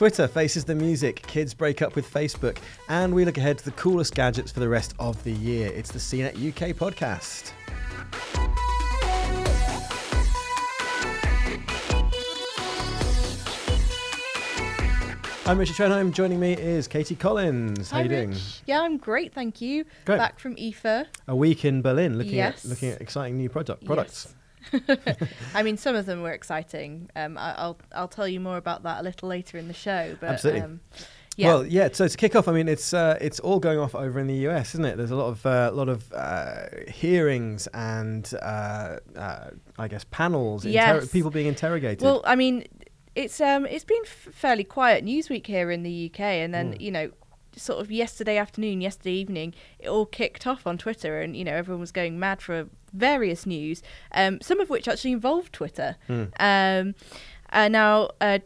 Twitter faces the music, kids break up with Facebook, and we look ahead to the coolest gadgets for the rest of the year. It's the CNET UK podcast. I'm Richard Trenholm. Joining me is Katie Collins. How Hi, you doing? Rich. Yeah, I'm great, thank you. Great. Back from IFA. A week in Berlin, looking Yes. at looking at exciting new product products. Yes. I mean, some of them were exciting. Um, I, I'll I'll tell you more about that a little later in the show. But Absolutely. Um, yeah. Well, yeah. So to kick off, I mean, it's uh, it's all going off over in the US, isn't it? There's a lot of uh, lot of uh, hearings and uh, uh, I guess panels, inter- people being interrogated. Well, I mean, it's um, it's been f- fairly quiet Newsweek here in the UK, and then Mm. you know, sort of yesterday afternoon, yesterday evening, it all kicked off on Twitter, and you know, everyone was going mad for various news, um, some of which actually involved Twitter. Hmm. Um, uh, now uh,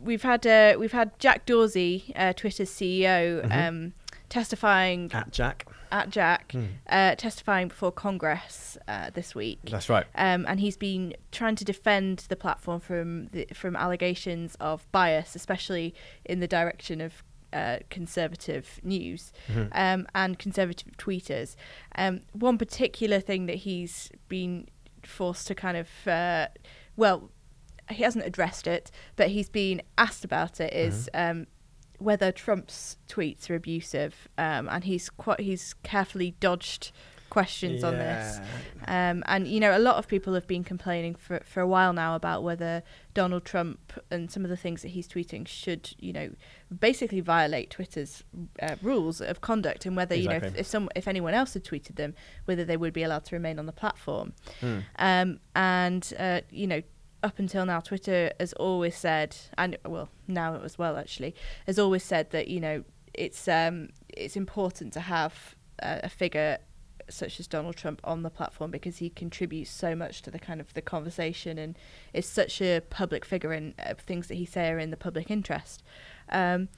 we've had uh, we've had Jack Dorsey, uh, Twitter's CEO, Mhm. um, testifying at Jack. at Jack, Hmm. uh, testifying before Congress uh, this week. That's right. Um, and he's been trying to defend the platform from the, from allegations of bias, especially in the direction of uh, conservative news Mhm. um, and conservative tweeters. Um, one particular thing that he's been forced to kind of, uh, well, he hasn't addressed it, but he's been asked about it. Is um, whether Trump's tweets are abusive, um, and he's quite he's carefully dodged questions on this. Um, and you know, a lot of people have been complaining for for a while now about whether Donald Trump and some of the things that he's tweeting should, you know, basically violate Twitter's uh, rules of conduct, and whether you know if, if some if anyone else had tweeted them, whether they would be allowed to remain on the platform. Hmm. Um, and uh, you know, up until now, Twitter has always said, and well, now as well actually, has always said that you know it's um, it's important to have uh, a figure such as Donald Trump on the platform because he contributes so much to the kind of the conversation and is such a public figure and uh, things that he say are in the public interest. Um,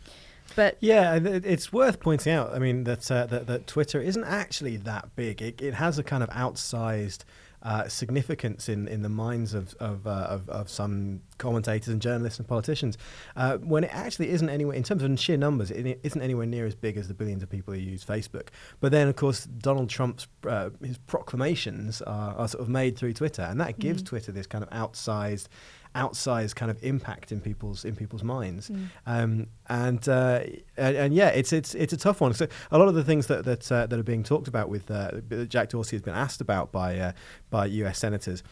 but Yeah, it's worth pointing out. I mean that uh, that, that Twitter isn't actually that big. It, it has a kind of outsized uh, significance in, in the minds of of, uh, of of some commentators and journalists and politicians. Uh, when it actually isn't anywhere in terms of sheer numbers, it isn't anywhere near as big as the billions of people who use Facebook. But then, of course, Donald Trump's uh, his proclamations are, are sort of made through Twitter, and that gives Mm. Twitter this kind of outsized outsized kind of impact in people's in people's minds. Mm. Um, and, uh, and and yeah, it's it's it's a tough one. So a lot of the things that that uh, that are being talked about with uh, Jack Dorsey has been asked about by uh, by U.S. senators.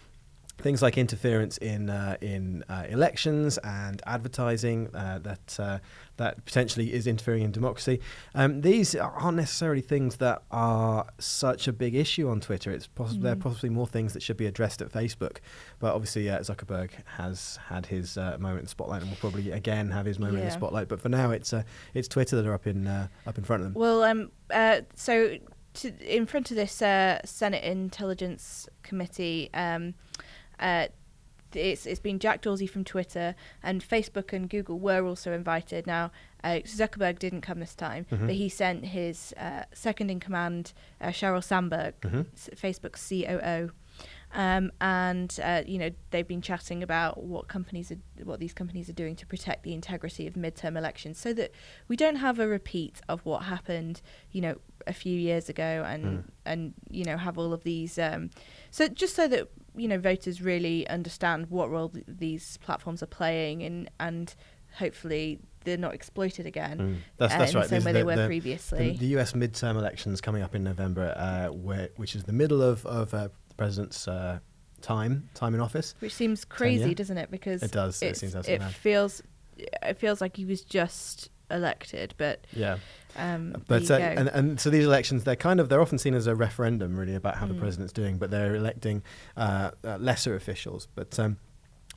Things like interference in uh, in uh, elections and advertising uh, that uh, that potentially is interfering in democracy. Um, these aren't necessarily things that are such a big issue on Twitter. It's poss- Mm. possibly more things that should be addressed at Facebook. But obviously, uh, Zuckerberg has had his uh, moment in the spotlight, and will probably again have his moment in the spotlight. But for now, it's uh, it's Twitter that are up in uh, up in front of them. Well, um, uh, so to, in front of this uh, Senate Intelligence Committee, um, uh, it's it's been Jack Dorsey from Twitter and Facebook and Google were also invited. Now uh, Zuckerberg didn't come this time, Mhm. but he sent his uh, second in command, uh, Sheryl Sandberg, Mhm. s- Facebook's COO. Um, and uh, you know they've been chatting about what companies are, what these companies are doing to protect the integrity of midterm elections, so that we don't have a repeat of what happened, you know, a few years ago, and Mm. and you know have all of these. Um, so just so that you know voters really understand what role th- these platforms are playing, and and hopefully they're not exploited again. Mm. That's uh, that's in right. the same way are they were the- previously. The, the U.S. midterm elections coming up in November, uh, where, which is the middle of of uh, the president's uh, time time in office. Which seems crazy, Tenure. doesn't it? Because It does. It seems it mad. feels it feels like he was just elected, but Yeah, um, but uh, and and so these elections, they're kind of they're often seen as a referendum, really, about how the Mm. president's doing. But they're electing uh, uh, lesser officials. But um,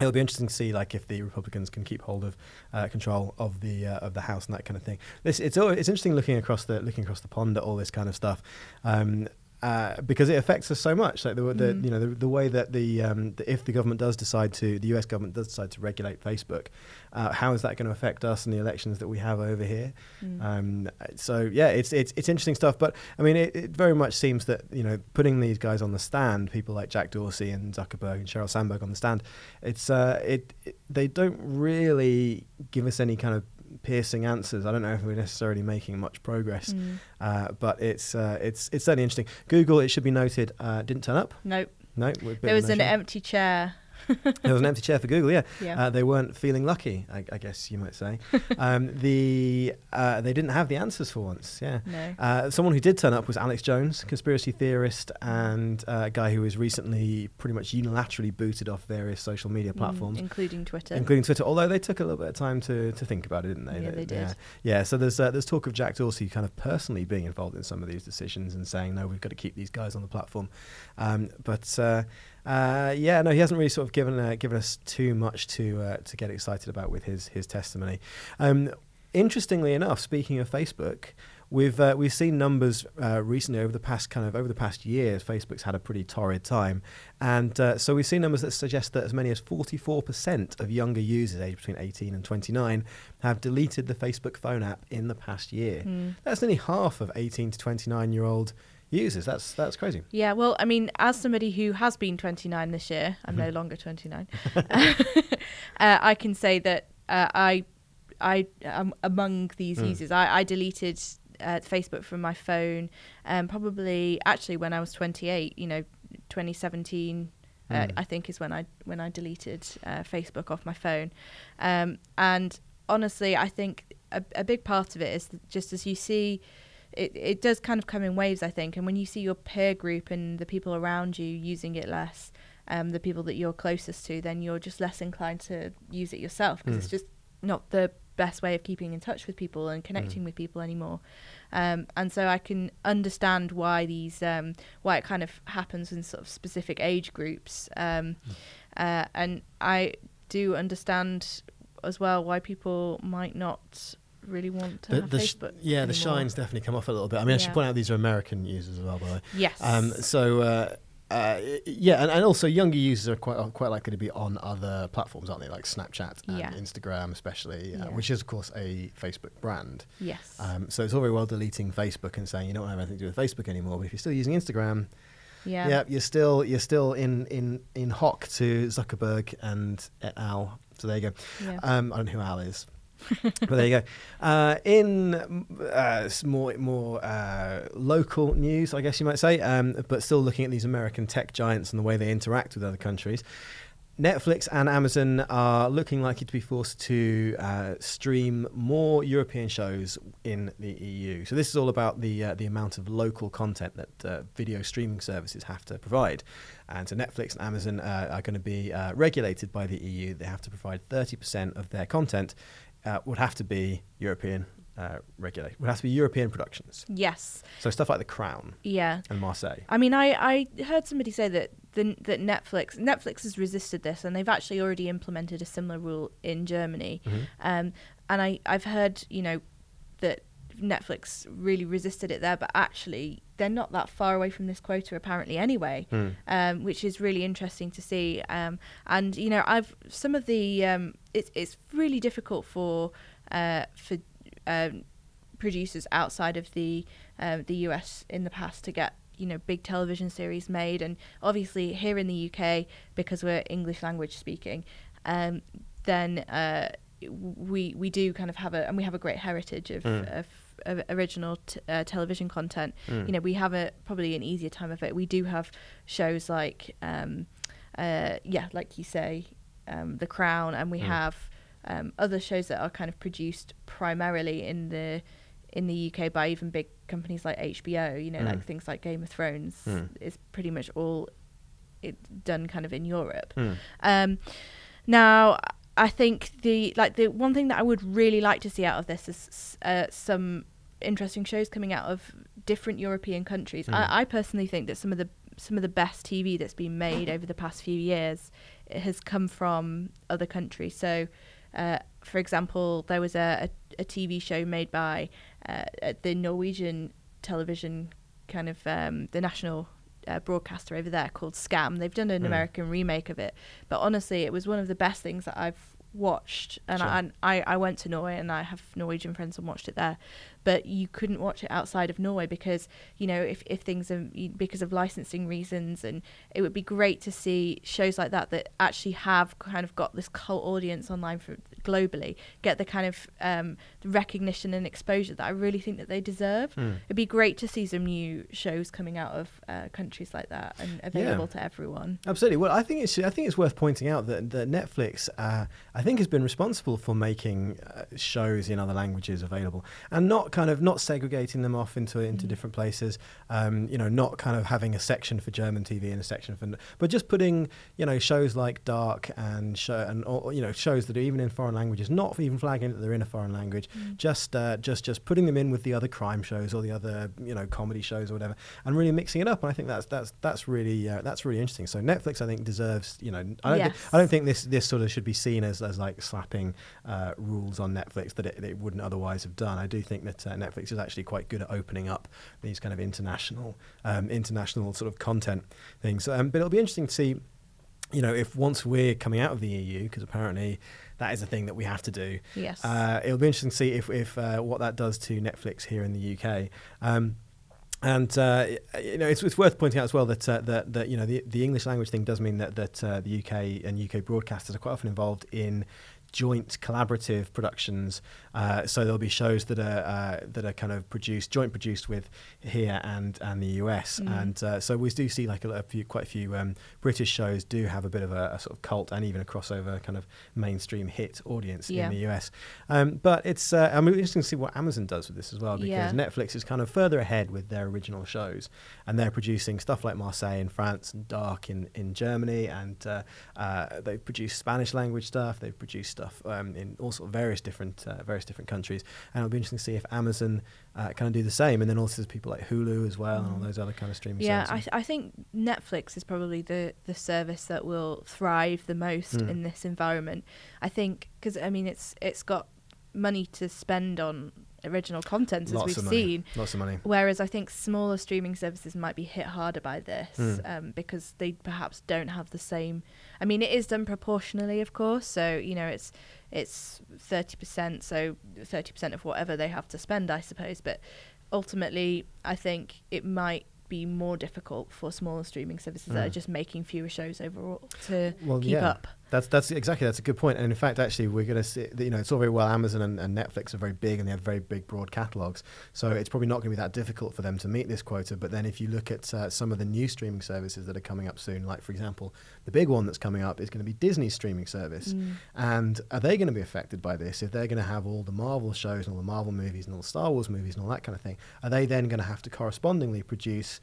it'll be interesting to see, like, if the Republicans can keep hold of uh, control of the uh, of the House and that kind of thing. This it's it's interesting looking across the looking across the pond at all this kind of stuff. Um, uh, because it affects us so much, like the, the Mm. you know the, the way that the, um, the if the government does decide to the U.S. government does decide to regulate Facebook, uh, how is that going to affect us and the elections that we have over here? Mm. Um, so yeah, it's it's it's interesting stuff. But I mean, it, it very much seems that you know putting these guys on the stand, people like Jack Dorsey and Zuckerberg and Sheryl Sandberg on the stand, it's uh, it, it they don't really give us any kind of piercing answers. I don't know if we're necessarily making much progress, Mm. uh, but it's uh, it's it's certainly interesting. Google, it should be noted, uh, didn't turn up. Nope. No, bit There was an empty chair. There was an empty chair for Google. Yeah, Yeah. uh, they weren't feeling lucky. I, I guess you might say. um, the uh, they didn't have the answers for once. Yeah. no. Uh, someone who did turn up was Alex Jones, conspiracy theorist and uh, a guy who was recently pretty much unilaterally booted off various social media Mm, platforms, including Twitter. including Twitter. Although they took a little bit of time to, to think about it, didn't they? Yeah, they did. Yeah, yeah so there's uh, there's talk of Jack Dorsey kind of personally being involved in some of these decisions and saying no, we've got to keep these guys on the platform. Um, but uh, yeah, no, he hasn't really sort of given uh, given us too much to uh, to get excited about with his his testimony. Um, interestingly enough, speaking of Facebook, we've uh, we've seen numbers uh, recently over the past kind of over the past year. Facebook's had a pretty torrid time, and uh, so we've seen numbers that suggest that as many as 44% of younger users aged between 18 and 29 have deleted the Facebook phone app in the past year. Mm. That's nearly half of 18 to 29 year old users. That's that's crazy. Yeah, well, I mean, as somebody who has been 29 this year, I'm Mm-hmm. no longer 29. uh, I can say that uh, I, I am among these Mm. users. I, I deleted uh, Facebook from my phone, um, probably actually when I was 28. You know, 2017. Uh, Mm. I think is when I when I deleted uh, Facebook off my phone, um, and honestly, I think a, a big part of it is that just as you see it, it does kind of come in waves, I think. And when you see your peer group and the people around you using it less, um, the people that you're closest to, then you're just less inclined to use it yourself because it's Mm. just not the best way of keeping in touch with people and connecting with people anymore. Um, and so I can understand why these, um, why it kind of happens in sort of specific age groups. Um, uh, and I do understand as well why people might not really want to The, have the sh- Facebook. yeah, the shine's definitely come off a little bit. I mean, I should Yeah. point out these are American users as well, by the way. Yes. Um, so uh, uh, yeah, and, and also younger users are quite quite likely to be on other platforms, aren't they? Like Snapchat and Yeah. Instagram, especially, uh, Yeah. which is of course a Facebook brand. yes. Um, so it's all very well deleting Facebook and saying you don't have anything to do with Facebook anymore, but if you're still using Instagram, yeah. yeah, you're still you're still in in in hock to Zuckerberg and et al. So there you go. Yeah. Um, I don't know who Al is. but there you go. Uh, in uh, more more uh, local news, I guess you might say, um, but still looking at these American tech giants and the way they interact with other countries. Netflix and Amazon are looking likely to be forced to uh, stream more European shows in the EU. So this is all about the uh, the amount of local content that uh, video streaming services have to provide. And so Netflix and Amazon uh, are going to be uh, regulated by the EU. They have to provide 30% of their content uh, would have to be European uh, regulated. Would have to be European productions. yes. So stuff like The Crown Yeah. and Marseille. I mean, I, I heard somebody say that the, that Netflix Netflix has resisted this, and they've actually already implemented a similar rule in Germany. Mhm. Um, and I I've heard you know that Netflix really resisted it there, but actually they're not that far away from this quota apparently anyway. Hmm. um, which is really interesting to see. Um, and you know, I've some of the um, it's it's really difficult for uh, for um, producers outside of the um, the US in the past to get you know big television series made, and obviously here in the UK because we're English language speaking, um, then uh, we we do kind of have a and we have a great heritage of. Mm. of original t- uh, television content Mm. you know we have a probably an easier time of it we do have shows like um uh yeah like you say um the crown and we Mm. have um other shows that are kind of produced primarily in the in the UK by even big companies like HBO you know Mm. like things like Game of Thrones Mm. is pretty much all it done kind of in Europe Hmm. um, now, I think the like the one thing that I would really like to see out of this is uh, some interesting shows coming out of different European countries. Mm. I, I personally think that some of the some of the best TV that's been made over the past few years it has come from other countries. So, uh, for example, there was a, a, a TV show made by uh, uh, the Norwegian television kind of um, the national uh, broadcaster over there called Skam. They've done an Mm. American remake of it, but honestly, it was one of the best things that I've watched. And Sure. I, and I, I went to Norway and I have Norwegian friends and watched it there. but you couldn't watch it outside of Norway because you know if, if things are because of licensing reasons and it would be great to see shows like that that actually have kind of got this cult audience online for globally get the kind of um, recognition and exposure that I really think that they deserve. Mm. It'd be great to see some new shows coming out of uh, countries like that and available Yeah. to everyone. Absolutely. Well, I think it's I think it's worth pointing out that, that Netflix, uh, I think, has been responsible for making uh, shows in other languages available, and not kind of not segregating them off into into Mm. different places. Um, you know, not kind of having a section for German TV and a section for, but just putting you know shows like Dark and show and or, you know shows that are even in foreign languages, not even flagging that they're in a foreign language, Mm. just uh, just just putting them in with the other crime shows or the other you know comedy shows or whatever, and really mixing it up. And I think that's that's that's really uh, that's really interesting. So Netflix, I think, deserves you know I don't Yes. thi- I don't think this this sort of should be seen as, as like slapping uh, rules on Netflix that it, it wouldn't otherwise have done. I do think that uh, Netflix is actually quite good at opening up these kind of international um, international sort of content things. Um, but it'll be interesting to see you know, if once we're coming out of the EU, because apparently that is a thing that we have to do, Yes. uh, it'll be interesting to see if, if uh, what that does to Netflix here in the UK. Um, and uh, you know, it's, it's worth pointing out as well that uh, that, that you know the, the English language thing does mean that that uh, the UK and UK broadcasters are quite often involved in joint collaborative productions. Uh, so there'll be shows that are uh, that are kind of produced, joint produced with here and and the US. Mm. And uh, so we do see like a, a few, quite a few um, British shows do have a bit of a, a sort of cult and even a crossover kind of mainstream hit audience Yeah. in the US. Um, but it's uh, I mean, interesting to see what Amazon does with this as well because Yeah. Netflix is kind of further ahead with their original shows, and they're producing stuff like Marseille in France and Dark in in Germany, and uh, uh, they've produced Spanish language stuff. They've produced stuff um, in all sort of various different uh, various different countries, and it'll be interesting to see if Amazon uh, kind of do the same. And then also there's people like Hulu as well, and all Mm. those other kind of streaming yeah, I, services. th- I think Netflix is probably the, the service that will thrive the most Mm. in this environment. I think because I mean it's it's got money to spend on original content as Lots we've seen. Lots of money. Whereas I think smaller streaming services might be hit harder by this Mm. um, because they perhaps don't have the same. I mean, it is done proportionally, of course. So you know, it's it's thirty percent, so thirty percent of whatever they have to spend, I suppose. But ultimately, I think it might be more difficult for smaller streaming services that are Mm. just making fewer shows overall to Well, keep yeah. up. That's that's exactly that's a good point. And in fact, actually, we're going to see. You know, it's all very well. Amazon and, and Netflix are very big, and they have very big, broad catalogs. So it's probably not going to be that difficult for them to meet this quota. But then, if you look at uh, some of the new streaming services that are coming up soon, like for example, the big one that's coming up is going to be Disney's streaming service. Mm. And are they going to be affected by this? If they're going to have all the Marvel shows and all the Marvel movies and all the Star Wars movies and all that kind of thing, are they then going to have to correspondingly produce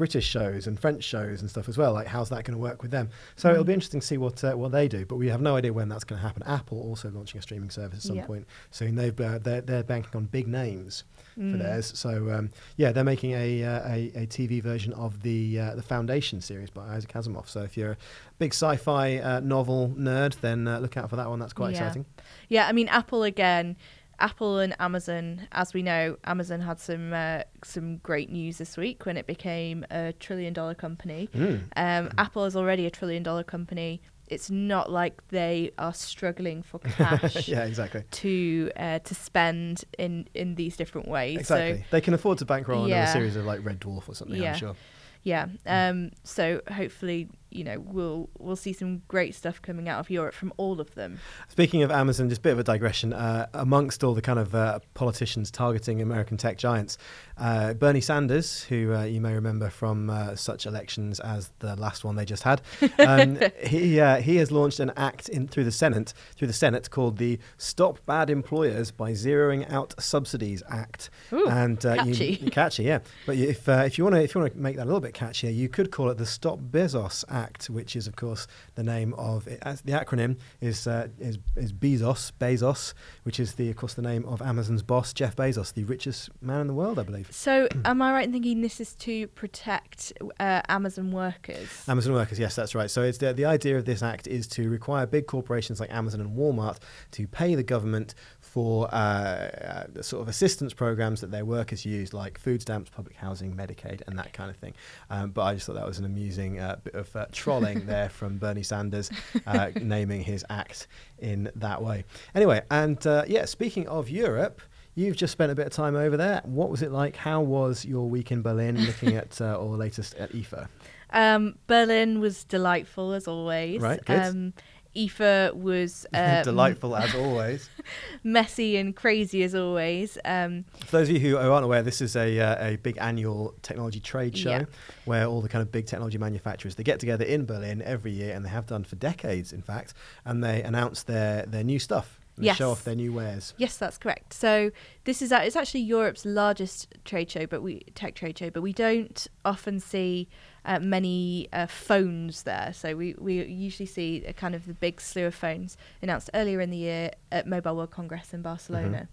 British shows and French shows and stuff as well? Like, how's that going to work with them? So it'll be Mm. interesting to see what uh, what they do. But we have no idea when that's going to happen. Apple also launching a streaming service at some Yeah. point soon. They've uh, they're, they're banking on big names for Mm. theirs. So um, yeah, they're making a, uh, a a TV version of the uh, the Foundation series by Isaac Asimov. So if you're a big sci-fi uh, novel nerd, then uh, look out for that one. That's quite Yeah. exciting. Yeah, I mean Apple again. Apple and Amazon, as we know, Amazon had some uh, some great news this week when it became a trillion dollar company. Mm. Um, Apple is already a trillion dollar company. It's not like they are struggling for cash yeah, exactly. to uh, to spend in in these different ways. Exactly. they can afford to bankroll another series of like Red Dwarf or something. Yeah. I'm sure. Yeah, um, so hopefully you know we'll we'll see some great stuff coming out of Europe from all of them. Speaking of Amazon, just a bit of a digression. Uh, amongst all the kind of uh, politicians targeting American tech giants, uh, Bernie Sanders, who uh, you may remember from uh, such elections as the last one they just had, um, he uh, he has launched an act in through the Senate through the Senate called the Stop Bad Employers by Zeroing Out Subsidies Act. Ooh, and uh, catchy. You, catchy, yeah. But if uh, if you want to if you want to make that a little bit catchier, you could call it the Stop Bezos Act, which is of course the name of it, the acronym is uh, is is Bezos Bezos, which is the of course the name of Amazon's boss Jeff Bezos, the richest man in the world, I believe. So, am I right in thinking this is to protect uh, Amazon workers? Amazon workers, yes, that's right. So it's the, the idea of this act is to require big corporations like Amazon and Walmart to pay the government for uh, uh, the sort of assistance programs that their workers use, like food stamps, public housing, Medicaid, and that kind of thing. Um, but I just thought that was an amusing uh, bit of uh, trolling there from Bernie Sanders, uh, naming his act in that way. Anyway, and uh, yeah, speaking of Europe. you've just spent a bit of time over there. What was it like? How was your week in Berlin looking at uh, all the latest at IFA? Um, Berlin was delightful as always. Right, good. Um, IFA was uh, Delightful as always. messy and crazy as always. Um, For those of you who aren't aware, this is a, uh, a big annual technology trade show Yeah. where all the kind of big technology manufacturers they get together in Berlin every year, and they have done for decades, in fact, and they announce their their new stuff. And they show off their new wares. Yes, that's correct. So this is a- it's actually Europe's largest trade show, but we tech trade show, but we don't often see uh, many uh, phones there. So we, we usually see a kind of the big slew of phones announced earlier in the year at Mobile World Congress in Barcelona.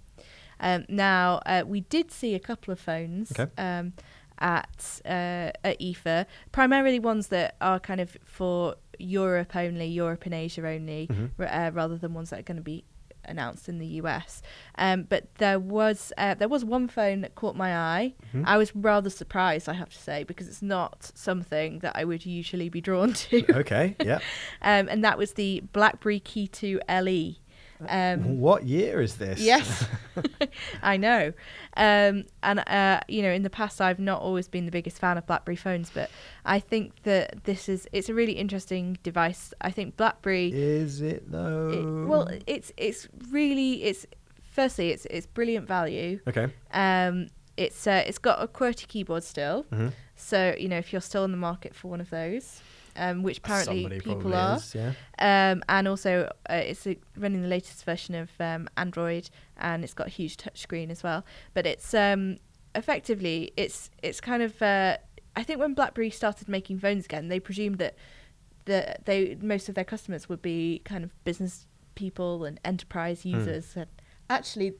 Um, now uh, we did see a couple of phones. Okay. Um, at uh, at IFA, primarily ones that are kind of for Europe only, Europe and Asia only, Mhm. r- uh, rather than ones that are going to be announced in the US. Um, but there was uh, there was one phone that caught my eye. Mhm. I was rather surprised, I have to say, because it's not something that I would usually be drawn to. okay, yeah. um, and that was the BlackBerry Key 2 LE. Um, what year is this? Yes, I know. Um, and uh, you know, in the past, I've not always been the biggest fan of BlackBerry phones, but I think that this is it's a really interesting device. I think BlackBerry. Is it though? It, well, it's it's really it's firstly it's it's brilliant value. okay. Um, it's uh, it's got a QWERTY keyboard still, Mhm. so you know if you're still in the market for one of those, um, which apparently Somebody people are. is, yeah. Um, and also, uh, it's uh running the latest version of um, Android, and it's got a huge touchscreen as well. But it's um, effectively, it's it's kind of. Uh, I think when BlackBerry started making phones again, they presumed that the they most of their customers would be kind of business people and enterprise Hmm. users. And actually,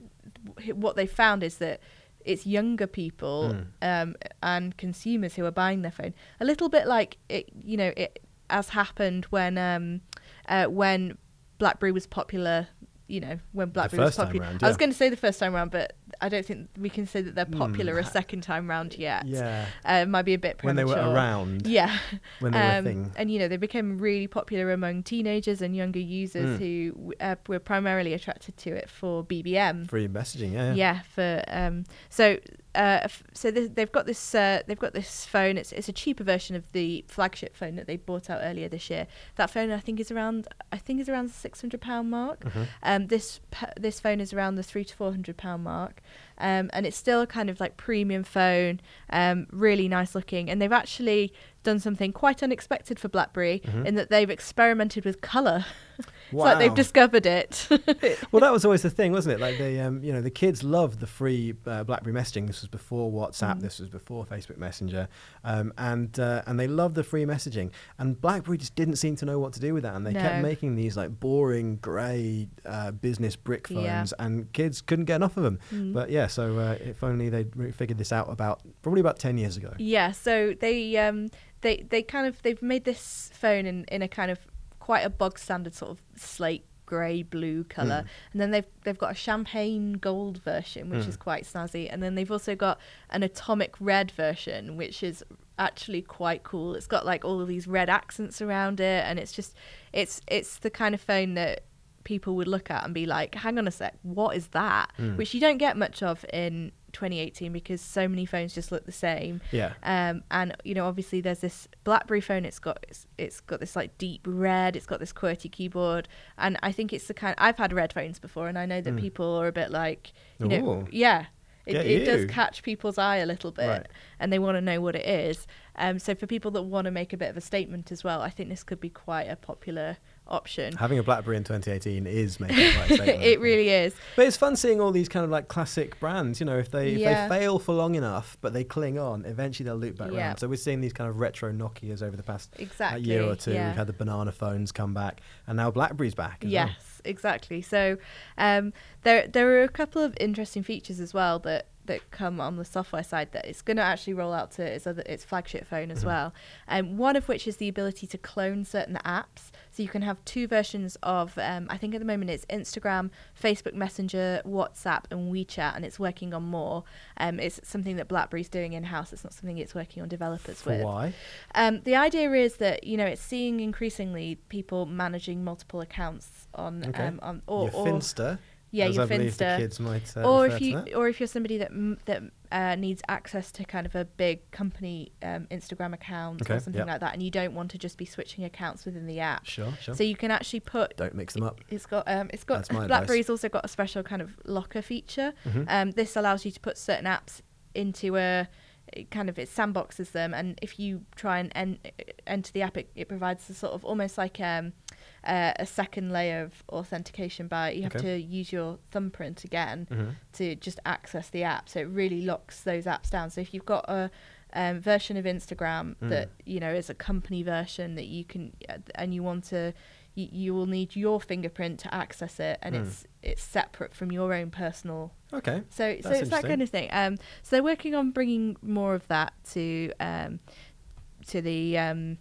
what they found is that it's younger people Mm. um, and consumers who are buying their phone. A little bit like it, you know, it as happened when um, uh, when BlackBerry was popular. You know, when BlackBerry was popular. round, I was going to say the first time round, but I don't think we can say that they're popular Mm. a second time round yet. Yeah. Uh, might be a bit premature. When they were around. Yeah. When they were a Um, thing. and you know they became really popular among teenagers and younger users Mm. who uh, were primarily attracted to it for BBM. Free messaging, yeah. yeah. for um, so uh, f- so th- they've got this uh, they've got this phone. It's it's a cheaper version of the flagship phone that they brought out earlier this year. That phone I think is around I think is around the six hundred pound mark. Mhm. Um, this p- this phone is around the three to four hundred pound mark, um, and it's still kind of like premium phone, um, really nice looking. And they've actually done something quite unexpected for BlackBerry Mhm. in that they've experimented with color. Wow. it's like they've discovered it. well, that was always the thing, wasn't it? Like the um, you know, the kids loved the free uh, BlackBerry messaging. This was before WhatsApp. Mm. This was before Facebook Messenger, um, and uh, and they loved the free messaging. And BlackBerry just didn't seem to know what to do with that, and they kept making these like boring grey uh, business brick phones, Yeah. and kids couldn't get enough of them. Mm. But yeah, so uh, if only they'd figured this out about probably about ten years ago. Yeah, so they um they they kind of they've made this phone in in a kind of quite a bog standard sort of slate grey blue color Mm. and then they've they've got a champagne gold version which Mm. is quite snazzy and then they've also got an atomic red version which is actually quite cool it's got like all of these red accents around it and it's just it's it's the kind of phone that people would look at and be like hang on a sec what is that Mm. which you don't get much of in 2018 because so many phones just look the same Yeah. um, and you know, obviously, there's this BlackBerry phone. It's got it's, it's got this like deep red. It's got this QWERTY keyboard, and I think it's the kind. I've had red phones before, and I know that Mm. people are a bit like, you know, Ooh. yeah. It, it does catch people's eye a little bit, Right. and they want to know what it is. Um, so for people that want to make a bit of a statement as well, I think this could be quite a popular option. Having a BlackBerry in 2018 is making quite a statement. it really is. But it's fun seeing all these kind of like classic brands. You know, if they if Yeah. they fail for long enough, but they cling on, eventually they'll loop back Yeah. around. So we're seeing these kind of retro Nokia's over the past Exactly. year or two. yeah. We've had the banana phones come back, and now BlackBerry's back. As Yes, well. exactly. So um, there there are a couple of interesting features as well that that come on the software side that it's going to actually roll out to its other its flagship phone as Mhm. well. Um, one of which is the ability to clone certain apps. So you can have two versions of um, I think at the moment it's Instagram, Facebook Messenger, WhatsApp, and WeChat, and it's working on more. Um, it's something that BlackBerry's doing in house. It's not something it's working on developers For with. why? Um, the idea is that you know it's seeing increasingly people managing multiple accounts on Okay. um, on or, Your or Finsta. Yeah, as your I believe the Finsta. kids might. Uh, or if you that. or if you're somebody that m- that uh, needs access to kind of a big company um, Instagram account Okay, or something yep. like that, and you don't want to just be switching accounts within the app, Sure, sure. so you can actually put. Don't mix them up. It's got um, it's got That's advice. BlackBerry's also got a special kind of locker feature. Mhm. Um, this allows you to put certain apps into a it kind of it sandboxes them, and if you try and en- enter the app, it, it provides a sort of almost like um, uh, a second layer of authentication by you have Okay. to use your thumbprint again Mhm. to just access the app. So it really locks those apps down. So if you've got a um, version of Instagram Mm. that you know is a company version that you can uh, and you want to you, you will need your fingerprint to access it and Mm. it's it's separate from your own personal Okay. so so it's that kind of thing um so they're working on bringing more of that to um to the um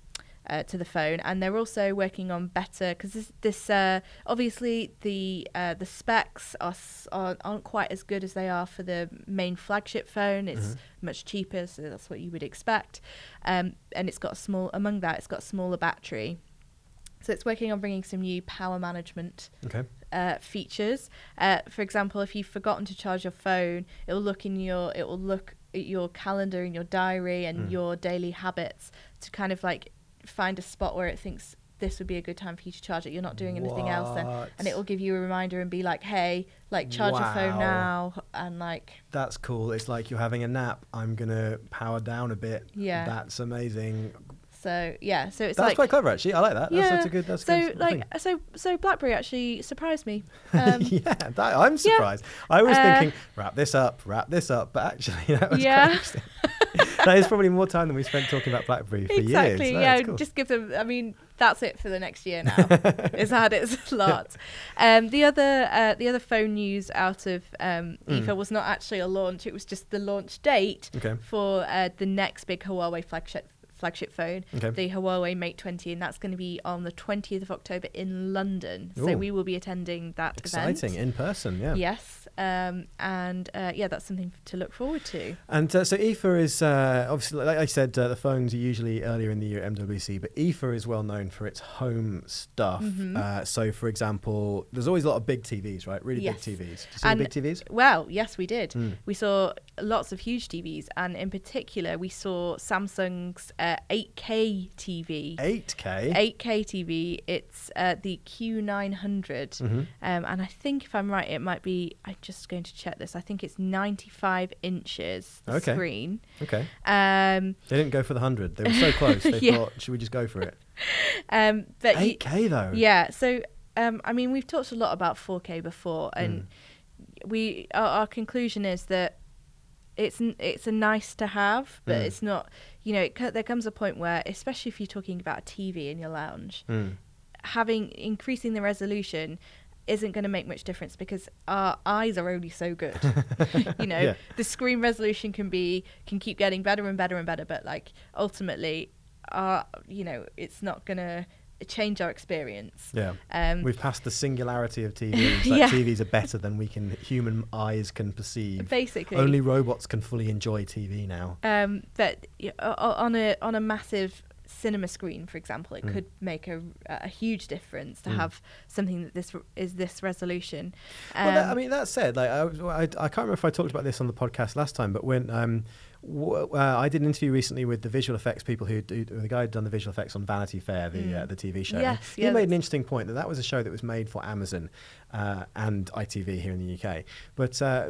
uh, to the phone, and they're also working on better because this, this uh, obviously the uh, the specs are, are aren't quite as good as they are for the main flagship phone. It's Mhm. much cheaper, so that's what you would expect. Um, and it's got a small among that, it's got a smaller battery. So it's working on bringing some new power management Okay. uh, features. Uh, for example, if you've forgotten to charge your phone, it will look in your it will look at your calendar and your diary and Mm. your daily habits to kind of like find a spot where it thinks this would be a good time for you to charge it. You're not doing anything else then. And it will give you a reminder and be like, hey, like charge your phone now and like That's cool. It's like you're having a nap. I'm gonna power down a bit. Yeah. That's amazing. so yeah. So it's that's like quite clever, actually. I like that. That's, yeah. that's a good. That's a so good like so so BlackBerry actually surprised me. Um, yeah, that, I'm surprised. I was Uh, thinking, wrap this up, wrap this up, but actually, that was Yeah. that is probably more time than we spent talking about BlackBerry for exactly. years. yeah, cool. just give them. I mean, that's it for the next year now. it's had its lot. Um, the other uh, the other phone news out of um, Mm. Was not actually a launch. It was just the launch date Okay. for uh, the next big Huawei flagship flagship phone, Okay. the Huawei Mate 20, and that's going to be on the 20th of October in London. So we will be attending that Exciting event. in person, yeah. Yes, um, and uh, yeah, that's something to look forward to. And uh, so IFA is uh, obviously, like I said, uh, the phones are usually earlier in the year at MWC, but IFA is well known for its home stuff. Mhm. Uh, so, for example, there's always a lot of big TVs, right? Really Yes. big TVs. Did you see And- big TVs? Well, yes, we did. Mm. We saw lots of huge TVs, and in particular, we saw Samsung's uh, 8K TV. 8K. 8K TV. It's uh, the Q900, hmm um, and I think if I'm right, it might be. I'm just going to check this. I think it's 95 inches Okay. screen. Okay. Um, They didn't go for the 100. They were so close. They Yeah. thought, should we just go for it? um, but 8K, though. yeah. So um, I mean, we've talked a lot about 4K before, and Mm. we our, our conclusion is that it's it's a nice to have, but Mm. it's not. You know, it, there comes a point where, especially if you're talking about a TV in your lounge, Mm. having increasing the resolution isn't going to make much difference because our eyes are only so good. you know, Yeah. the screen resolution can be can keep getting better and better and better, but like ultimately, our you know, it's not going to change our experience. Yeah. Um, We've passed the singularity of TVs. Like Yeah. TVs are better than we can human eyes can perceive. basically, Only robots can fully enjoy TV now. Um, but y- o- o- on a on a massive cinema screen, for example, it Mm. could make a, a huge difference to Mm. have something that this is this resolution. well, that, I Um, mean, that said, like I, I, I can't remember if I talked about this on the podcast last time, but when um, w- uh, I did an interview recently with the visual effects people who do the guy who'd done the visual effects on Vanity Fair, the uh, Mm. the TV show. Yes, he yeah, made an interesting point that that was a show that was made for Amazon uh, and ITV here in the UK, but. Uh,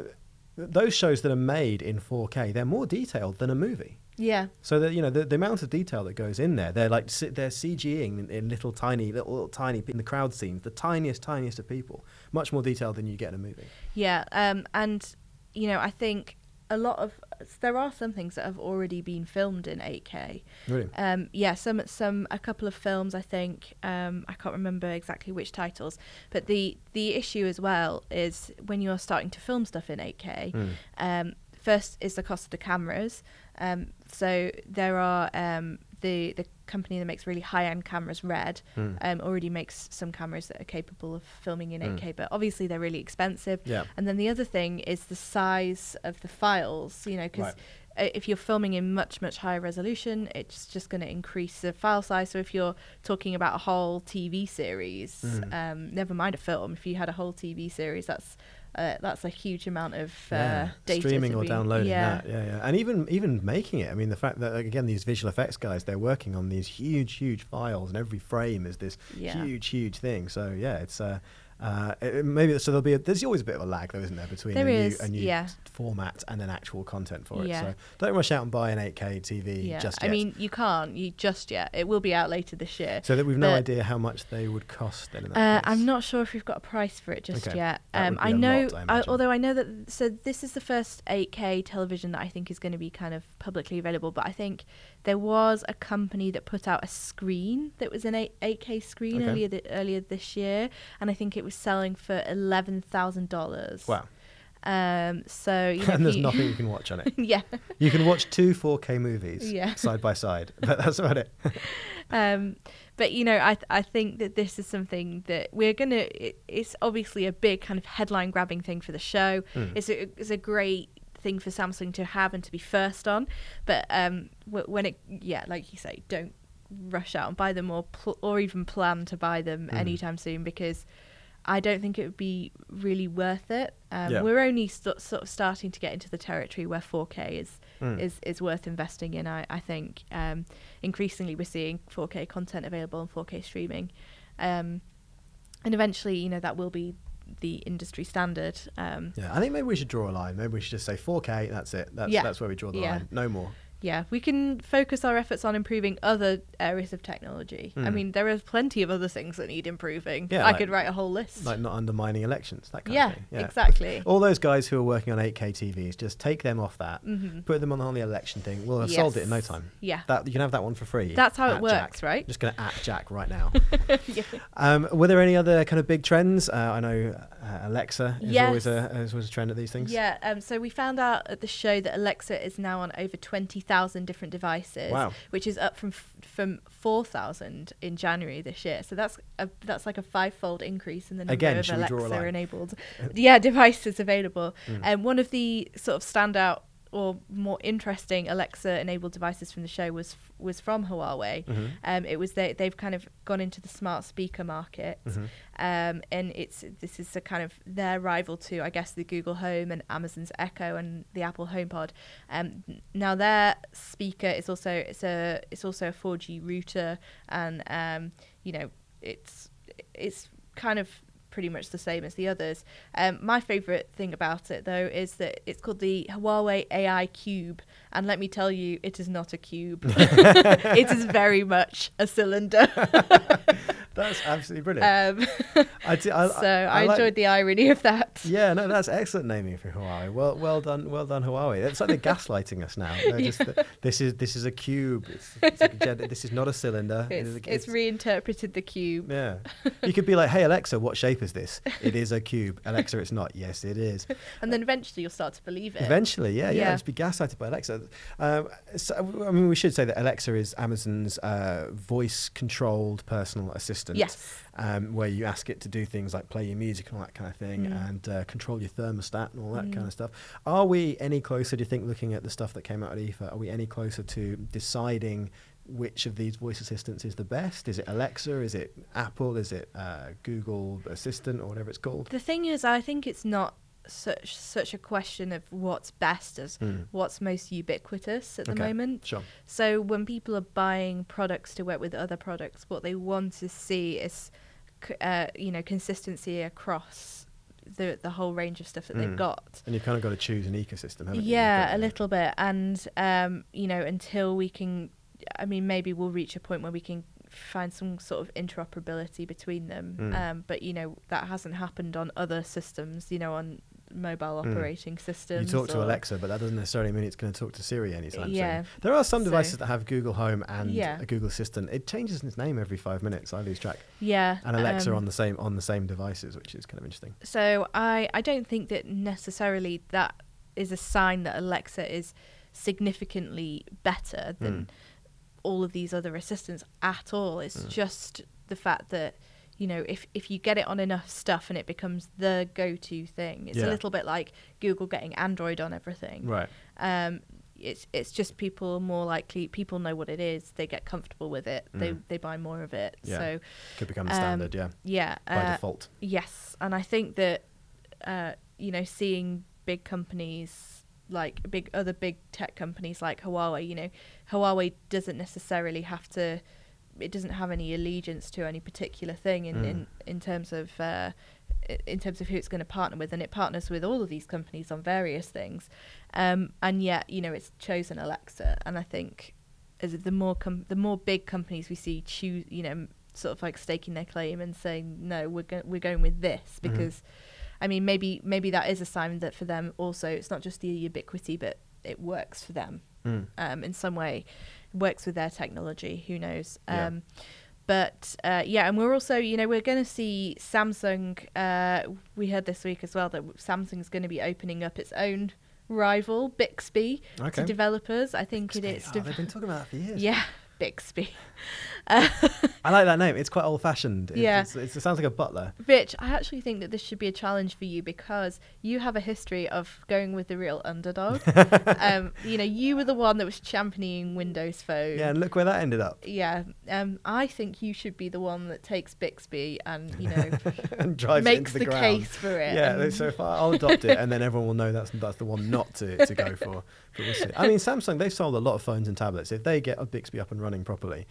those shows that are made in 4K, they're more detailed than a movie. yeah, So that you know the, the amount of detail that goes in there, they're like they're CGing in, in little tiny little, little tiny in the crowd scenes, the tiniest tiniest of people, much more detail than you get in a movie. yeah, um, and you know, I think a lot of there are some things that have already been filmed in 8K. Really? Um, yeah, some some a couple of films. I think um, I can't remember exactly which titles, but the the issue as well is when you're starting to film stuff in 8K. Mm. Um, first is the cost of the cameras. Um, so there are um, the the company that makes really high end cameras, Red, Mm. um, already makes some cameras that are capable of filming in Mm. 8K, but obviously they're really expensive. Yeah. And then the other thing is the size of the files, you know, because Right. if you're filming in much much higher resolution, it's just going to increase the file size. So if you're talking about a whole TV series, Mm. um, never mind a film, if you had a whole TV series, that's uh, that's a huge amount of uh, Yeah, data streaming or be- downloading yeah. that. Yeah, yeah. And even even making it. I mean, the fact that again these visual effects guys, they're working on these huge, huge files, and every frame is this Yeah. huge, huge thing. So yeah, it's uh, uh, it- maybe so there'll be a, there's always a bit of a lag though, isn't there, between There a new, a new yeah. format and then actual content for it. Yeah. So don't rush out and buy an 8K TV Yeah, just I mean, you can't. You just yet. It will be out later this year. so that we've no idea how much they would cost. Then in Uh. I'm not sure if we've got a price for it just Okay. yet. Um, I know, lot, I I although I know that. So this is the first 8K television that I think is going to be kind of publicly available. But I think there was a company that put out a screen that was an 8, 8K screen Okay. earlier th- earlier this year, and I think it was selling for eleven thousand dollars. Wow. Um. So you know, and there's you- nothing you can watch on it. yeah. You can watch two 4K movies Yeah. side by side, but that's about it. um, but you know, I th- I think that this is something that we're gonna. It, it's obviously a big kind of headline grabbing thing for the show. Mm. It's a it's a great thing for Samsung to have and to be first on. But um, w- when it yeah, like you say, don't rush out and buy them or pl- or even plan to buy them Mm. anytime soon because. I don't think it would be really worth it. Um, Yeah. We're only st- sort of starting to get into the territory where 4K is Mm. is is worth investing in. I I think um, increasingly we're seeing 4K content available and 4K streaming, um, and eventually you know that will be the industry standard. Um, Yeah, I think maybe we should draw a line. Maybe we should just say 4K. That's it. That's Yeah. that's where we draw the Yeah. line. No more. Yeah, we can focus our efforts on improving other areas of technology. I Mm. mean, there are plenty of other things that need improving. Yeah, I like- could write a whole list. Like not undermining elections. That kind yeah, of thing. Yeah, exactly. All those guys who are working on 8K TVs, just take them off that. Mhm. Put them on, on the election thing. We'll have solved it in no time. Yeah. That you can have that one for free. That's how it works, Jack. right? I'm just going to at Jack right now. yeah. um, were there any other kind of big trends? Uh, I know uh, Alexa is always a is always a trend at these things. Yeah, um, so we found out at the show that Alexa is now on over 20,000 different devices, Wow. which is up from f- from 4,000 in January this year. So that's a, that's like a five-fold increase in the number Again, of should we draw a line? Alexa-enabled yeah, devices available. Mm. And one of the sort of standout or more interesting Alexa-enabled devices from the show was was from Huawei. Mhm. Um, it was they they've kind of gone into the smart speaker market, Mhm. um, and it's this is a kind of their rival to I guess the Google Home and Amazon's Echo and the Apple HomePod. Um, now their speaker is also it's a it's also a 4G router, and um, you know it's it's kind of pretty much the same as the others. Um, my favorite thing about it though is that it's called the Huawei AI Cube, and let me tell you, it is not a cube. it is very much a cylinder. That's absolutely brilliant. um, I, d- I- so I, like- enjoyed the irony of that. Yeah, no, that's excellent naming for Huawei. Well, well done, well done, Huawei. It's like they're gaslighting us now. They're just, this is this is a cube. It's, it's this is not a cylinder. It It's, a- it's reinterpreted the cube. yeah. You could be like, "Hey Alexa, what shape is this?" It is a cube. Alexa, it's not. Yes, it is. And then eventually you'll start to believe it. Eventually, yeah, yeah, Yeah. Just be gaslighted by Alexa. Um, so, I mean, we should say that Alexa is Amazon's uh, voice-controlled personal assistant. Yes. Um, where you ask it to do things like play your music and all that kind of thing, Mm. and uh, control your thermostat and all that Mm. kind of stuff. Are we any closer? Do you think, looking at the stuff that came out at IFA, are we any closer to deciding? Which of these voice assistants is the best? Is it Alexa? Is it Apple? Is it uh, Google Assistant or whatever it's called? The thing is, I think it's not such such a question of what's best as Mm. what's most ubiquitous at the Okay, moment. Sure. So when people are buying products to work with other products, what they want to see is, c- uh, you know, consistency across the the whole range of stuff that Mm. they've got. And you've kind of got to choose an ecosystem, haven't you? You've Yeah, a little bit, and um, you know, until we can, I mean, maybe we'll reach a point where we can find some sort of interoperability between them. Mm. Um, but you know, that hasn't happened on other systems. You know, on mobile Mm. operating You systems. talk to Alexa, but that doesn't necessarily mean it's going to talk to Siri anytime Yeah. soon. There are some So- devices that have Google Home and Yeah. a Google Assistant. It changes its name every five minutes. I lose track. Yeah, And Alexa um, on the same on the same devices, which is kind of interesting. So I, I don't think that necessarily that is a sign that Alexa is significantly better than Mm. all of these other assistants at all. It's Mm. just the fact that you know if if you get it on enough stuff and it becomes the go-to thing. It's Yeah. a little bit like Google getting Android on everything. Right. Um, it's it's just people more likely people know what it is they get comfortable with it they Mm. they buy more of it Yeah. so Could become Um, standard, yeah, yeah by uh, default. yes and i think that uh you know seeing big companies like big other big tech companies like huawei you know huawei doesn't necessarily have to it doesn't have any allegiance to any particular thing in Mm. in, in terms of uh in terms of who it's going to partner with and it partners with all of these companies on various things um and yet you know it's chosen alexa and i think as the more com- the more big companies we see choose you know sort of like staking their claim and saying no we're go- we're going with this Mhm. because i mean maybe maybe that is a sign that for them also it's not just the ubiquity but it works for them Mm. um, in some way works with their technology who knows Yeah. um, but uh, yeah and we're also you know we're going to see samsung uh, we heard this week as well that samsung's going to be opening up its own rival bixby Okay. to developers i think it Bixby. is Oh, dev- they've been talking about that for years. yeah bixby I like that name. It's quite old fashioned. Yeah. It's, it's, it sounds like a butler. Rich, I actually think that this should be a challenge for you because you have a history of going with the real underdog. um, you know, you were the one that was championing Windows Phone. Yeah, and look where that ended up. Yeah, um, I think you should be the one that takes Bixby and you know and drives it makes the, the, case for it. Yeah, so I, I'll adopt it, and then everyone will know that's that's the one not to, to go for. But we'll. I mean, Samsung they've sold a lot of phones and tablets. If they get a Bixby up and running properly,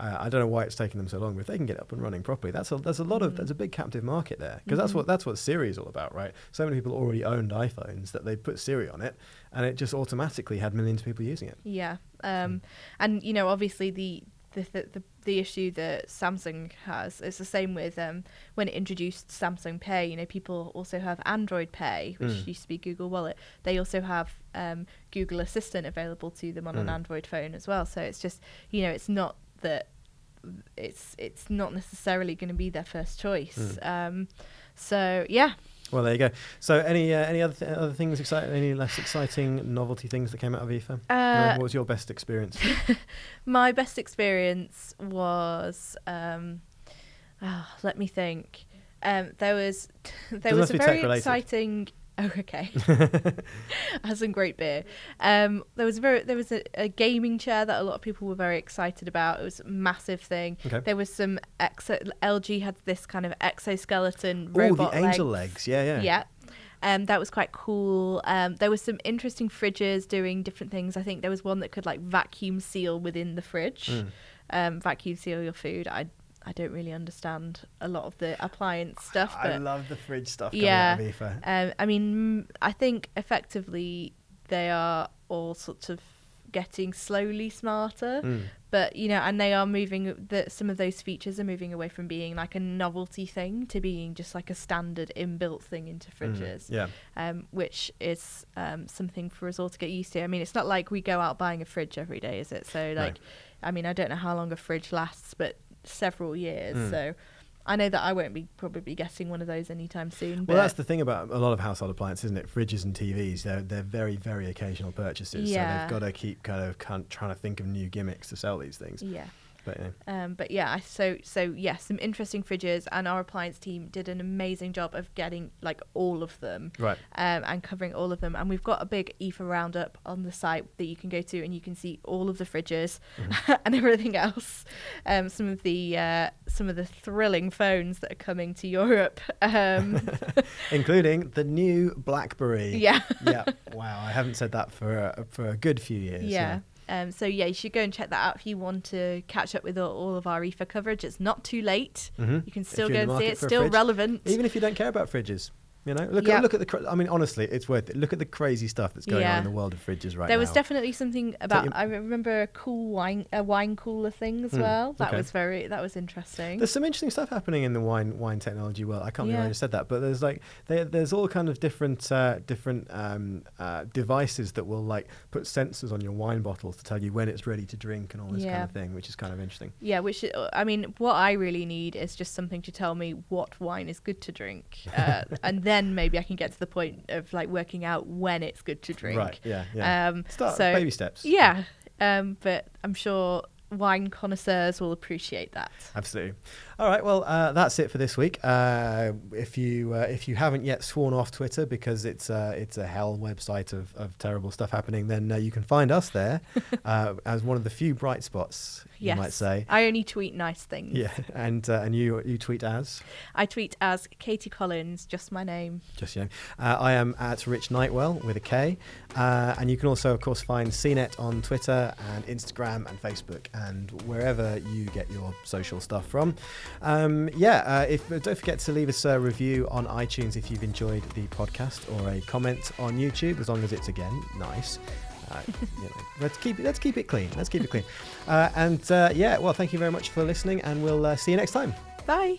uh, I don't know why it's taking them so long. But if they can get it up and running properly, that's a there's a lot of Mm. there's a big captive market there because that's Mhm. what that's what Siri is all about, right? So many people already owned iPhones that they put Siri on it, and it just automatically had millions of people using it. Yeah, um, and you know, obviously the the, the the issue that Samsung has is the same with um, when it introduced Samsung Pay. You know, people also have Android Pay, which Mm. used to be Google Wallet. They also have um, Google Assistant available to them on an Mm. Android phone as well. So it's just you know, it's not that it's it's not necessarily going to be their first choice. Um, so yeah, Well, there you go. So, any uh, any other th- other things exciting? Any less exciting novelty things that came out of IFA? No? uh, what was your best experience? my best experience was um ah, let me think um there was there Doesn't was a very exciting oh okay had some great beer um there was a very there was a, a gaming chair that a lot of people were very excited about it was a massive thing Okay. there was some exo lg had this kind of exoskeleton Oh, the robot angel legs. Yeah, yeah. yeah. Um, that was quite cool. Um, there was some interesting fridges doing different things. I think there was one that could like vacuum seal within the fridge, Mm. um, vacuum seal your food. I I don't really understand a lot of the appliance stuff, I love the fridge stuff. Yeah. Out of um, I mean, mm, I think effectively they are all sorts of getting slowly smarter. Mm. But you know, and they are moving. That some of those features are moving away from being like a novelty thing to being just like a standard inbuilt thing into Mm. fridges Yeah. um, which is um, something for us all to get used to. I mean, it's not like we go out buying a fridge every day, is it? So, No. like, I mean, I don't know how long a fridge lasts, but several years. Mm. So, I know that I won't be probably getting one of those anytime soon. Well, that's the thing about a lot of household appliances, isn't it? Fridges and TVs, they're, they're very, very occasional purchases. Yeah. So they've got to keep kind of trying to think of new gimmicks to sell these things. yeah. But know, Um, but yeah, so so yeah, some interesting fridges, and our appliance team did an amazing job of getting like all of them right. um, and covering all of them. And we've got a big IFA roundup on the site that you can go to, and you can see all of the fridges Mm-hmm. and everything else. Um, some of the uh, some of the thrilling phones that are coming to Europe. Um, Including the new BlackBerry. yeah, yeah. Wow. I haven't said that for a, for a good few years. yeah. Um, so yeah, you should go and check that out if you want to catch up with all, all of our IFA coverage. It's not too late. Mhm. You can still go and see it. a Still relevant. Even if you don't care about fridges. You know, look Yeah. at look at the. I mean, honestly, it's worth it. Look at the crazy stuff that's going on in the world of fridges right there now. There was definitely something about. your- I remember a cool wine, a wine cooler thing as Hmm, well. That okay. was very. That was interesting. There's some interesting stuff happening in the wine wine technology world. I can't remember I said that, but there's like there, there's all kind of different uh, different um, uh, devices that will like put sensors on your wine bottles to tell you when it's ready to drink and all this kind of thing, which is kind of interesting. Yeah, which uh, I mean, what I really need is just something to tell me what wine is good to drink, uh, and then maybe I can get to the point of like working out when it's good to drink. Right? Yeah. Yeah. Um, Start so baby steps. yeah, um, but I'm sure wine connoisseurs will appreciate that. Absolutely. All right. Well, uh, that's it for this week. Uh, if you uh, if you haven't yet sworn off Twitter because it's uh, it's a hell website of, of terrible stuff happening, then uh, you can find us there uh, as one of the few bright spots. Yes. You might say. I only tweet nice things. Yeah. And uh, and you you tweet as I tweet as Katie Collins, just my name. just you know. Uh, I am at Rich Nightwell with a K, uh, and you can also of course find CNET on Twitter and Instagram and Facebook and wherever you get your social stuff from. Um, yeah, uh, if don't forget to leave us a review on iTunes if you've enjoyed the podcast, or a comment on YouTube as long as it's again nice. Uh, you know, let's keep let's keep it clean. Let's keep it clean. Uh, and uh, yeah, well, thank you very much for listening, and we'll uh, see you next time. Bye.